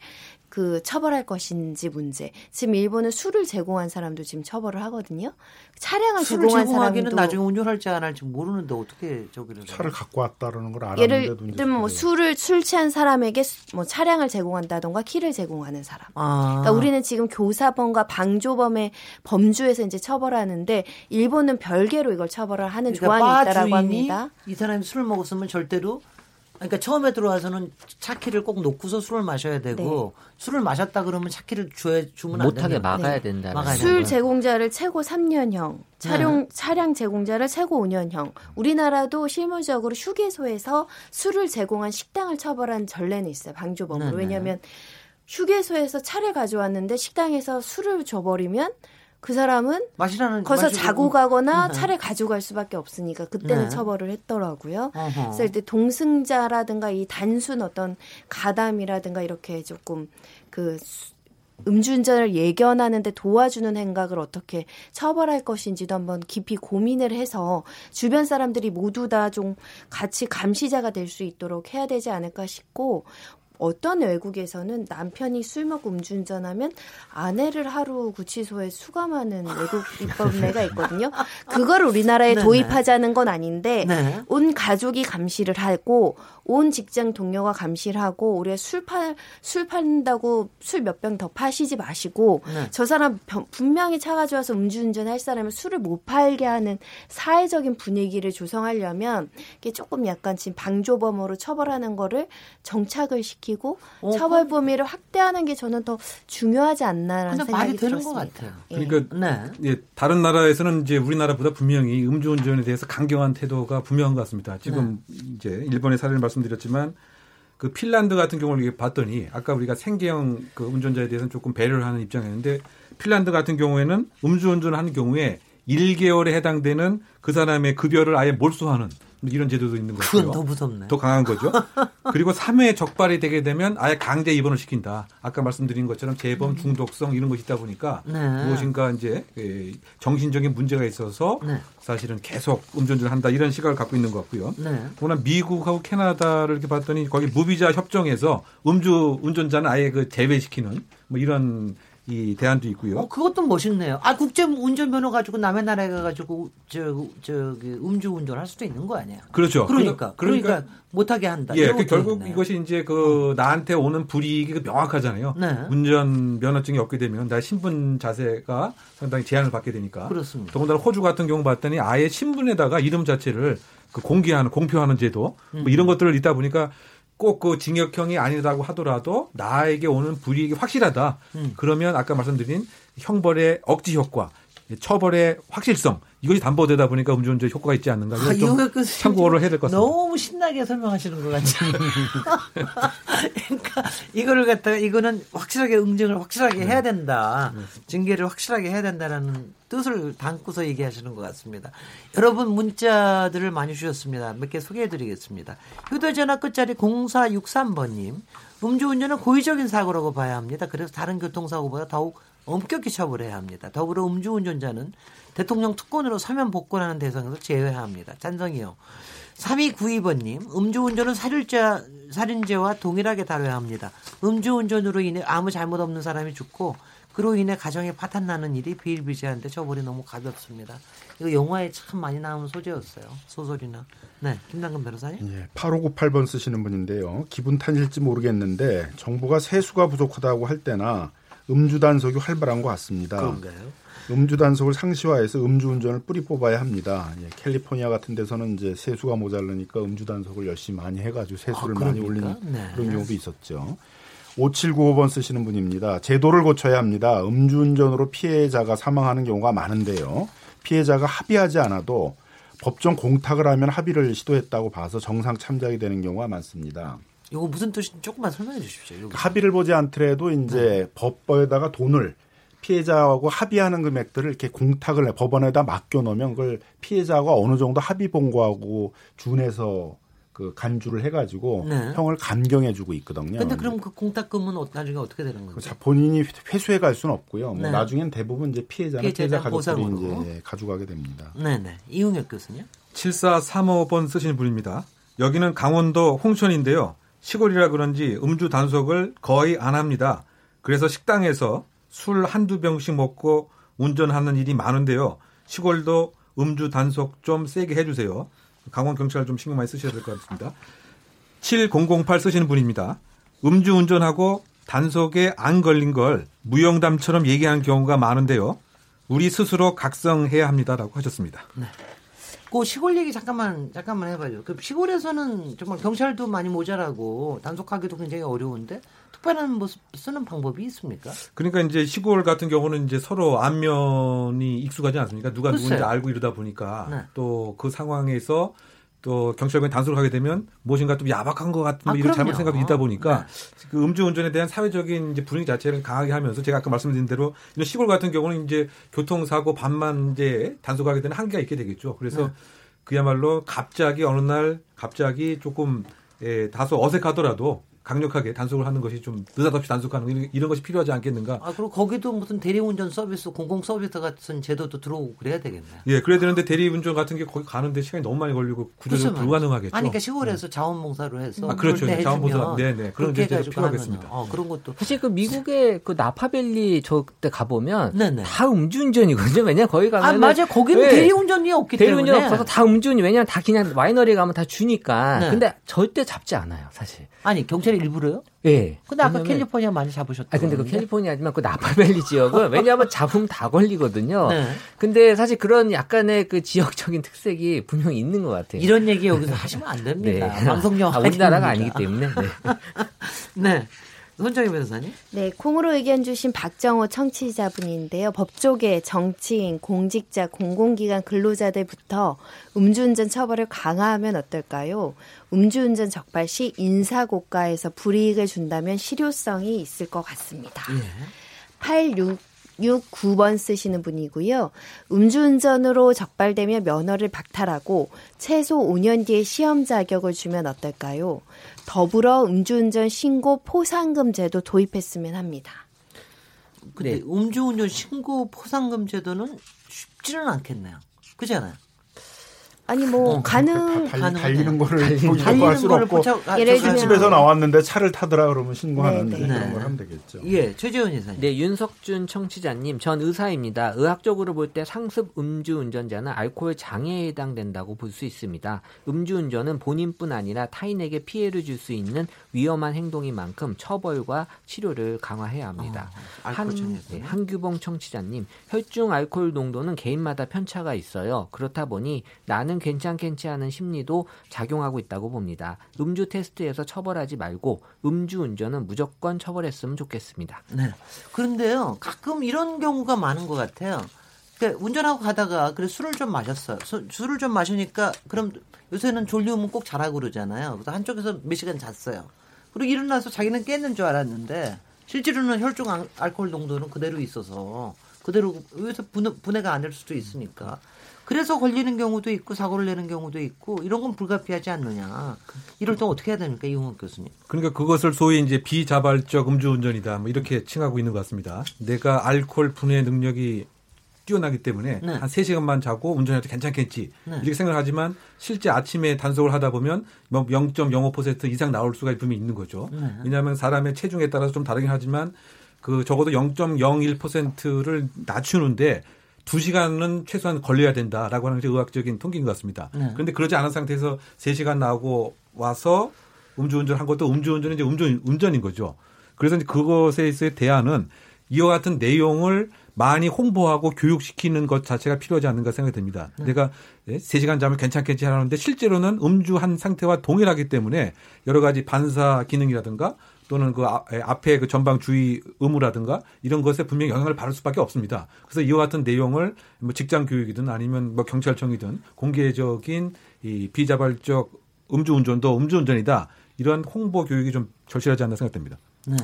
그 처벌할 것인지 문제. 지금 일본은 술을 제공한 사람도 지금 처벌을 하거든요. 차량을 술을 제공한 사람도 나중에 운전할지 안 할지 모르는데 어떻게 저기를 차를 갖고 왔다라는 걸 예를 알았는데도 이제 들면 뭐. 술을 술 취한 사람에게 수- 뭐 차량을 제공한다던가 키를 제공하는 사람. 아. 그러니까 우리는 지금 교사범과 방조범의 범주에서 이제 처벌하는데 일본은 별개로 이걸 처벌을 하는 그러니까 조항이 바 있다라고 합니다. 이 사람이 술을 먹었으면 절대로 그러니까 처음에 들어와서는 차키를 꼭 놓고서 술을 마셔야 되고 술을 마셨다 그러면 차키를 줘야 주면 안 못하게 막아야 네. 된다. 막아야 술 제공자를 최고 3년형, 차량 네. 차량 제공자를 최고 5년형. 우리나라도 실무적으로 휴게소에서 술을 제공한 식당을 처벌한 전례는 있어요. 방조범으로. 네, 네. 왜냐하면 휴게소에서 차를 가져왔는데 식당에서 술을 줘버리면 그 사람은 마시라는 거기서 자고 가거나 네. 차를 가져갈 수밖에 없으니까 그때는 네. 처벌을 했더라고요. 어허. 그래서 이때 동승자라든가 이 단순 어떤 가담이라든가 이렇게 조금 그 수- 음주운전을 예견하는데 도와주는 행각을 어떻게 처벌할 것인지도 한번 깊이 고민을 해서 주변 사람들이 모두 다 좀 같이 감시자가 될 수 있도록 해야 되지 않을까 싶고 어떤 외국에서는 남편이 술 먹고 음주운전하면 아내를 하루 구치소에 수감하는 외국 입법례가 있거든요. 그걸 우리나라에 네네. 도입하자는 건 아닌데 네. 온 가족이 감시를 하고 온 직장 동료가 감시를 하고 우리가 술 팔, 술 판다고 술 몇 병 더 파시지 마시고 네. 저 사람 병- 분명히 차 가져와서 음주운전 할 사람은 술을 못 팔게 하는 사회적인 분위기를 조성하려면 이게 조금 약간 지금 방조범으로 처벌하는 거를 정착을 시키고 어, 처벌 범위를 확대하는 게 저는 더 중요하지 않나라는 근데 생각이 말이 되는 들었습니다. 것 같아요. 예. 그러니까 네. 예, 다른 나라에서는 이제 우리나라보다 분명히 음주운전에 대해서 강경한 태도가 분명한 것 같습니다. 지금 네. 이제 일본의 사례를 말씀 드렸지만 그 핀란드 같은 경우를 봤더니 아까 우리가 생계형 그 운전자에 대해서는 조금 배려를 하는 입장이었는데 핀란드 같은 경우에는 음주운전을 하는 경우에 1개월에 해당되는 그 사람의 급여를 아예 몰수하는 이런 제도도 있는 거죠. 그건 더 무섭네. 더 강한 거죠. 그리고 3회 적발이 되게 되면 아예 강제 입원을 시킨다. 아까 말씀드린 것처럼 재범 중독성 이런 것이 있다 보니까 음. 네. 무엇인가 이제 예, 정신적인 문제가 있어서 네. 사실은 계속 음주운전을 한다 이런 시각을 갖고 있는 것 같고요. 네. 워낙 미국하고 캐나다를 이렇게 봤더니 거기 무비자 협정에서 음주 운전자는 아예 그 제외시키는 뭐 이런 이 대안도 있고요. 어, 그것도 멋있네요. 아, 국제 운전 면허 가지고 남의 나라에 가가지고 저, 저기 음주 운전할 수도 있는 거 아니에요? 그렇죠. 그러니까. 그러니까, 그러니까 못하게 한다. 예, 그 결국 있네요. 이것이 이제 그 나한테 오는 불이익이 그 명확하잖아요. 네. 운전 면허증이 없게 되면 나 신분 자세가 상당히 제한을 받게 되니까. 그렇습니다. 더군다나 호주 같은 경우 봤더니 아예 신분에다가 이름 자체를 그 공개하는 공표하는 제도 음. 뭐 이런 것들을 있다 보니까 꼭 그 징역형이 아니라고 하더라도 나에게 오는 불이익이 확실하다. 음. 그러면 아까 말씀드린 형벌의 억지 효과, 처벌의 확실성 이것이 담보되다 보니까 음주운전 효과가 있지 않는가. 아, 좀그 참고를 해야 될 것 같습니다. 너무 신나게 설명하시는 것 같지. 그러니까 이거를 갖다가 이거는 확실하게 응징을 확실하게 해야 된다. 징계를 확실하게 해야 된다라는 뜻을 담고서 얘기하시는 것 같습니다. 여러분 문자들을 많이 주셨습니다. 몇 개 소개해드리겠습니다. 휴대전화 끝자리 0463번님. 음주운전은 고의적인 사고라고 봐야 합니다. 그래서 다른 교통사고보다 더욱 엄격히 처벌해야 합니다. 더불어 음주운전자는 대통령 특권으로 사면 복권하는 대상에서 제외해야 합니다. 찬성이요. 3292번님, 음주운전은 살인죄, 살인죄와 동일하게 다뤄야 합니다. 음주운전으로 인해 아무 잘못 없는 사람이 죽고, 그로 인해 가정에 파탄 나는 일이 비일비재한데 처벌이 너무 가볍습니다. 이거 영화에 참 많이 나오는 소재였어요. 소설이나. 네, 김남근 변호사님. 예, 8598번 쓰시는 분인데요. 기분 탓일지 모르겠는데 정부가 세수가 부족하다고 할 때나 음주 단속이 활발한 것 같습니다. 그런가요? 음주 단속을 상시화해서 음주 운전을 뿌리 뽑아야 합니다. 예, 캘리포니아 같은 데서는 이제 세수가 모자르니까 음주 단속을 열심히 많이 해가지고 세수를 아, 많이 그럽니까? 올리는 네. 그런 경우도 있었죠. 5795번 쓰시는 분입니다. 제도를 고쳐야 합니다. 음주운전으로 피해자가 사망하는 경우가 많은데요. 피해자가 합의하지 않아도 법정 공탁을 하면 합의를 시도했다고 봐서 정상 참작이 되는 경우가 많습니다. 이거 무슨 뜻인지 조금만 설명해 주십시오. 여기서. 합의를 보지 않더라도 이제 법에다가 돈을 피해자하고 합의하는 금액들을 이렇게 공탁을 해 법원에다 맡겨 놓으면 그걸 피해자가 어느 정도 합의 본 거하고 준해서 그 간주를 해가지고 네. 형을 감경해주고 있거든요. 근데 그럼 그 공탁금은 어- 나중에 어떻게 되는? 자, 본인이 회수해 갈 수는 없고요. 뭐 네. 나중엔 대부분 이제 피해자나 피해자 피해자 가족들이. 이제 가져가게 됩니다. 네네. 이웅혁 교수님. 7435번 쓰시는 분입니다. 여기는 강원도 홍천인데요. 시골이라 그런지 음주 단속을 거의 안 합니다. 그래서 식당에서 술 한두 병씩 먹고 운전하는 일이 많은데요. 시골도 음주 단속 좀 세게 해주세요. 강원 경찰 좀 신경 많이 쓰셔야 될 것 같습니다. 7008 쓰시는 분입니다. 음주 운전하고 단속에 안 걸린 걸 무용담처럼 얘기하는 경우가 많은데요. 우리 스스로 각성해야 합니다라고 하셨습니다. 그 시골 얘기 잠깐만 잠깐만 해봐요. 그 시골에서는 정말 경찰도 많이 모자라고 단속하기도 굉장히 어려운데 특별한 뭐 쓰- 쓰는 방법이 있습니까? 그러니까 이제 시골 같은 경우는 이제 서로 안면이 익숙하지 않습니까? 누가 글쎄요. 누군지 알고 이러다 보니까 네. 또그 상황에서 또 경찰관이 단속을 하게 되면 무엇인가 좀 야박한 것 같은 뭐 아, 이런 그럼요. 네. 잘못 생각이 있다 보니까 그 음주운전에 대한 사회적인 이제 분위기 자체를 강하게 하면서 제가 아까 말씀드린 대로 이런 시골 같은 경우는 이제 교통사고 반만 이제 단속하게 되는 한계가 있게 되겠죠. 그래서 네. 그야말로 갑자기 어느 날 갑자기 조금 예, 다소 어색하더라도 강력하게 단속을 하는 것이 좀 느닷없이 단속하는 이런- 이런 것이 필요하지 않겠는가 아 그리고 거기도 무슨 대리운전 서비스, 공공 서비스 같은 제도도 들어오고 그래야 되겠네요. 예, 그래야 되는데 대리운전 같은 게 거기 가는데 시간이 너무 많이 걸리고 구조적으로 불가능하겠죠. 아니 그러니까 시골에서 자원봉사로 해서 아, 그렇죠. 때 자원봉사. 해주면 네, 네. 그런 해가지고 필요하겠습니다. 어, 그런 것도 사실 그 미국의 그 나파밸리 저 때 가보면 네네. 다 음주운전이거든요. 왜냐 거기 가면 아 맞아 거기는 대리운전이 없기 대리운전 때문에 없어서 다 음주운전. 왜냐면 다 그냥 와이너리 가면 다 주니까. 네. 근데 절대 잡지 않아요, 사실. 아니 경찰이 일부러요? 예. 근데 아까 캘리포니아 많이 잡으셨다. 아 근데 그 캘리포니아지만 그 나파밸리 지역은 왜냐하면 잡으면 다 걸리거든요. 네. 근데 사실 그런 약간의 그 지역적인 특색이 분명히 있는 것 같아요. 이런 얘기 여기서 하시면 안 됩니다. 네. 방송용 아, 우리나라가 아니기 때문에. 네. 네. 손정희 변호사님. 네, 콩으로 의견 주신 박정호 청취자분인데요. 법조계, 정치인, 공직자, 공공기관 근로자들부터 음주운전 처벌을 강화하면 어떨까요? 음주운전 적발 시 인사고가에서 불이익을 준다면 실효성이 있을 것 같습니다. 예. 86 69번 쓰시는 분이고요. 음주운전으로 적발되면 면허를 박탈하고 최소 5년 뒤에 시험 자격을 주면 어떨까요? 더불어 음주운전 신고 포상금 제도 도입했으면 합니다. 근데 네. 음주운전 신고 포상금 제도는 쉽지는 않겠네요. 그잖아요. 아니 뭐 가능 달. 달리는 거를 달리는 신고할 수는 거를 없고 포착- 아, 예를 저- 들면- 집에서 나왔는데 차를 타더라 그러면 신고하는 네, 네. 그런 네. 걸 하면 되겠죠. 예, 최재원 이사님. 네, 윤석준 청취자님, 전 의사입니다. 의학적으로 볼 때 상습 음주운전자는 알코올 장애에 해당된다고 볼 수 있습니다. 음주운전은 본인뿐 아니라 타인에게 피해를 줄 수 있는 위험한 행동인 만큼 처벌과 치료를 강화해야 합니다. 아, 알코올 한. 네, 한규봉 청취자님, 혈중 알코올 농도는 개인마다 편차가 있어요. 그렇다 보니 나는 괜찮겠지 하는 심리도 작용하고 있다고 봅니다. 음주 테스트에서 처벌하지 말고 음주 운전은 무조건 처벌했으면 좋겠습니다. 네. 그런데요, 가끔 이런 경우가 많은 것 같아요. 그러니까 운전하고 가다가 그래 술을 좀 마셨어요. 수- 술을 좀 마시니까 그럼 요새는 졸리우면 꼭 자라고 그러잖아요. 그래서 한쪽에서 몇 시간 잤어요. 그리고 일어나서 자기는 깼는 줄 알았는데 실제로는 혈중 알- 알코올 농도는 그대로 있어서 그대로 여기서 분해, 분해가 안 될 수도 있으니까. 그래서 걸리는 경우도 있고 사고를 내는 경우도 있고 이런 건 불가피하지 않느냐. 이럴 때 어떻게 해야 됩니까, 이홍학 교수님? 그러니까 그것을 소위 이제 비자발적 음주운전이다 뭐 이렇게 칭하고 있는 것 같습니다. 내가 알코올 분해 능력이 뛰어나기 때문에 네. 한 3시간만 자고 운전해도 괜찮겠지 네. 이렇게 생각하지만 실제 아침에 단속을 하다 보면 뭐0.05% 이상 나올 수가 분명히 있는 거죠. 네. 왜냐하면 사람의 체중에 따라서 좀 다르긴 하지만 그 적어도 0.01%를 낮추는데 2시간은 최소한 걸려야 된다라고 하는 게 의학적인 통계인 것 같습니다. 네. 그런데 그러지 않은 상태에서 3시간 나오고 와서 음주운전 한 것도 음주운전은 이제 음주, 운전인 거죠. 그래서 이제 그것에 있어의 대안은 이와 같은 내용을 많이 홍보하고 교육시키는 것 자체가 필요하지 않는가 생각이 듭니다. 내가 3시간 자면 괜찮겠지 하는데 실제로는 음주한 상태와 동일하기 때문에 여러 가지 반사 기능이라든가 또는 그 아- 에, 앞에 그 전방 주의 의무라든가 이런 것에 분명히 영향을 받을 수밖에 없습니다. 그래서 이와 같은 내용을 뭐 직장 교육이든 아니면 뭐 경찰청이든 공개적인 이 비자발적 음주운전도 음주운전이다 이런 홍보 교육이 좀 절실하지 않나 생각됩니다. 네.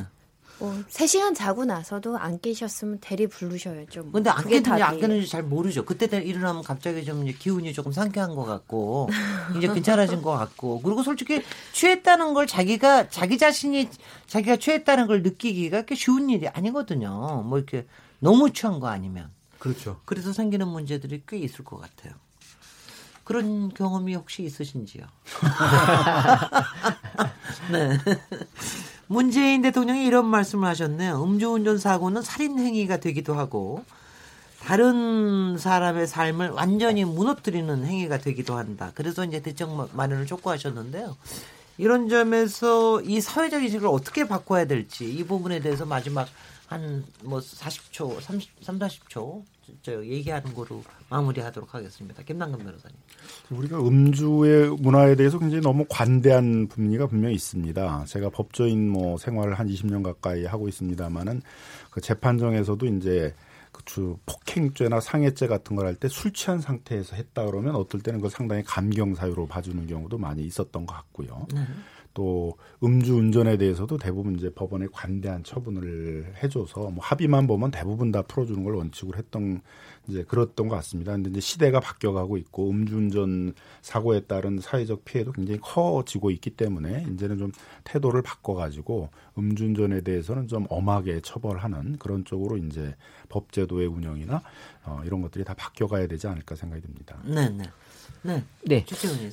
뭐 3시간 자고 나서도 안 깨셨으면 대리 부르셔야죠. 뭐. 근데 안 깼는지 안. 깼는지 잘 모르죠. 그때 되- 일어나면 갑자기 좀 이제 기운이 조금 상쾌한 것 같고 이제 괜찮아진 것 같고 그리고 솔직히 취했다는 걸 자기가 자기 자신이 자기가 취했다는 걸 느끼기가 그렇게 쉬운 일이 아니거든요. 뭐 이렇게 너무 취한 거 아니면 그렇죠. 그래서 생기는 문제들이 꽤 있을 것 같아요. 그런 경험이 혹시 있으신지요? 네. 문재인 대통령이 이런 말씀을 하셨네요. 음주운전 사고는 살인 행위가 되기도 하고 다른 사람의 삶을 완전히 무너뜨리는 행위가 되기도 한다. 그래서 이제 대책 마련을 촉구하셨는데요. 이런 점에서 이 사회적 인식을 어떻게 바꿔야 될지 이 부분에 대해서 마지막 한 뭐 40초, 30, 3, 40초 저 얘기하는 거로 마무리하도록 하겠습니다. 김남근 변호사님. 우리가 음주의 문화에 대해서 굉장히 너무 관대한 분위기가 분명히 있습니다. 제가 법조인 뭐 생활을 한 20년 가까이 하고 있습니다만은 그 재판정에서도 이제 그주 폭행죄나 상해죄 같은 걸 할 때 술 취한 상태에서 했다 그러면 어떨 때는 그 상당히 감경 사유로 봐주는 경우도 많이 있었던 것 같고요. 또 음주 운전에 대해서도 대부분 이제 법원에 관대한 처분을 해줘서 뭐 합의만 보면 대부분 다 풀어주는 걸 원칙으로 했던 이제 그랬던 것 같습니다. 근데 이제 시대가 바뀌어가고 있고 음주운전 사고에 따른 사회적 피해도 굉장히 커지고 있기 때문에 이제는 좀 태도를 바꿔가지고 음주운전에 대해서는 좀 엄하게 처벌하는 그런 쪽으로 이제 법제도의 운영이나 어, 이런 것들이 다 바뀌어가야 되지 않을까 생각이 듭니다. 네, 네. 네. 네.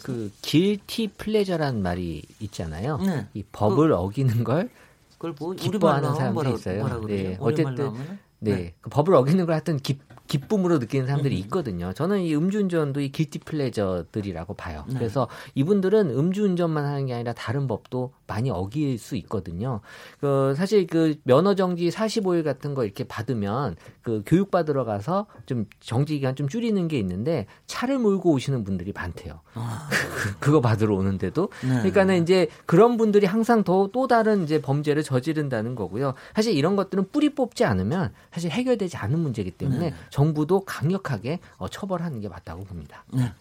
그 길티 플레저라는 말이 있잖아요. 네. 이 법을 어기는 걸 그걸 뭐 기뻐하는 사람들이 있어요. 네. 어쨌든? 네. 네. 그 법을 어기는 걸 하여튼 기, 기쁨으로 느끼는 사람들이 있거든요. 저는 이 음주운전도 이 길티 플레저들이라고 봐요. 네. 그래서 이분들은 음주운전만 하는 게 아니라 다른 법도 많이 어길 수 있거든요. 그 사실 그 면허 정지 45일 같은 거 이렇게 받으면 그 교육 받으러 가서 좀 정지 기간 좀 줄이는 게 있는데 차를 몰고 오시는 분들이 많대요. 그거 받으러 오는데도 아. 네. 그러니까는 이제 그런 분들이 항상 더 또 다른 이제 범죄를 저지른다는 거고요. 사실 이런 것들은 뿌리 뽑지 않으면 사실 해결되지 않은 문제이기 때문에 네. 정부도 강력하게 어, 처벌하는 게 맞다고 봅니다. 네.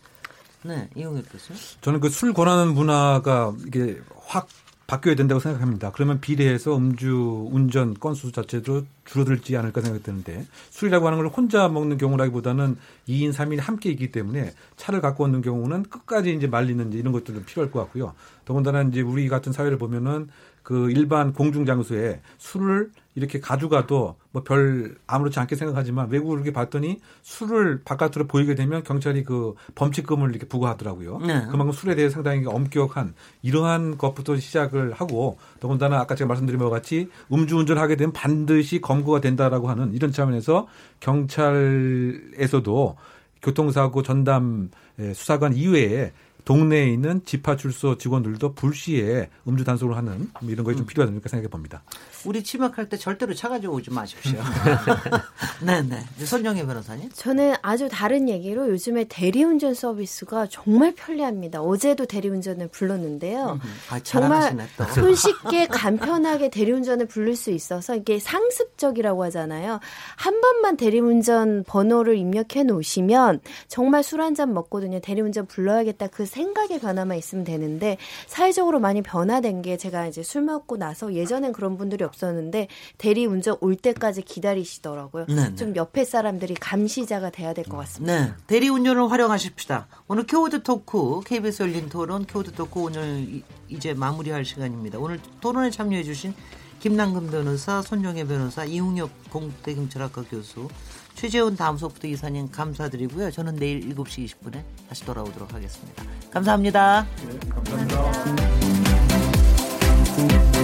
네, 이용혁 교수. 저는 그 술 권하는 문화가 이게 확 바뀌어야 된다고 생각합니다. 그러면 비례해서 음주 운전 건수 자체도 줄어들지 않을까 생각이 드는데 술이라고 하는 걸 혼자 먹는 경우라기보다는 2인, 3인이 함께 있기 때문에 차를 갖고 오는 경우는 끝까지 이제 말리는 이제 이런 것들도 필요할 것 같고요. 더군다나 이제 우리 같은 사회를 보면은 그 일반 공중 장소에 술을 이렇게 가져가도 뭐 별 아무렇지 않게 생각하지만 외국을 이렇게 봤더니 술을 바깥으로 보이게 되면 경찰이 그 범칙금을 이렇게 부과하더라고요. 네. 그만큼 술에 대해 상당히 엄격한 이러한 것부터 시작을 하고 더군다나 아까 제가 말씀드린 바와 같이 음주운전을 하게 되면 반드시 검거가 된다라고 하는 이런 차원에서 경찰에서도 교통사고 전담 에, 수사관 이외에 동네에 있는 집파출소 직원들도 불시에 음주 단속을 하는 뭐 이런 것이 좀 필요하지 않을까 생각해 봅니다. 우리 치맥할 때 절대로 차 가지고 오지 마십시오. 네, 네. 손정혜 변호사님. 저는 아주 다른 얘기로 요즘에 대리운전 서비스가 정말 편리합니다. 어제도 대리운전을 불렀는데요. 아, 정말. 손쉽게 간편하게 대리운전을 부를 수 있어서 이게 상습적이라고 하잖아요. 한 번만 대리운전 번호를 입력해 놓으시면 정말 술 한 잔 먹거든요. 대리운전 불러야겠다 그 생각의 변화만 있으면 되는데 사회적으로 많이 변화된 게 제가 이제 술 먹고 나서 예전엔 그런 분들이 없었는데 대리 운전 올 때까지 기다리시더라고요. 네, 네. 좀 옆에 사람들이 감시자가 돼야 될 것 같습니다. 네. 대리 운전을 활용하십시다. 오늘 키워드 토크, KBS 열린 토론, 키워드 토크 오늘 이- 이제 마무리할 시간입니다. 오늘 토론에 참여해 주신 김남근 변호사, 손정혜 변호사, 이웅혁 공대경찰학과 교수, 최재훈 다음 소프트 이사님 감사드리고요. 저는 내일 7시 20분에 다시 돌아오도록 하겠습니다. 감사합니다. 네, 감사합니다. 감사합니다.